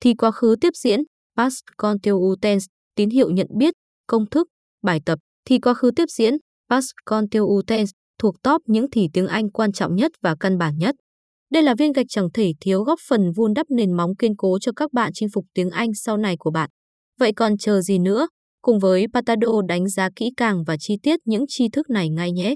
thì quá khứ tiếp diễn, past continuous tense, tín hiệu nhận biết, công thức, bài tập, thì quá khứ tiếp diễn, past continuous tense, thuộc top những thì tiếng Anh quan trọng nhất và căn bản nhất. Đây là viên gạch chẳng thể thiếu góp phần vun đắp nền móng kiên cố cho các bạn chinh phục tiếng Anh sau này của bạn. Vậy còn chờ gì nữa? Cùng với Patado đánh giá kỹ càng và chi tiết những tri thức này ngay nhé.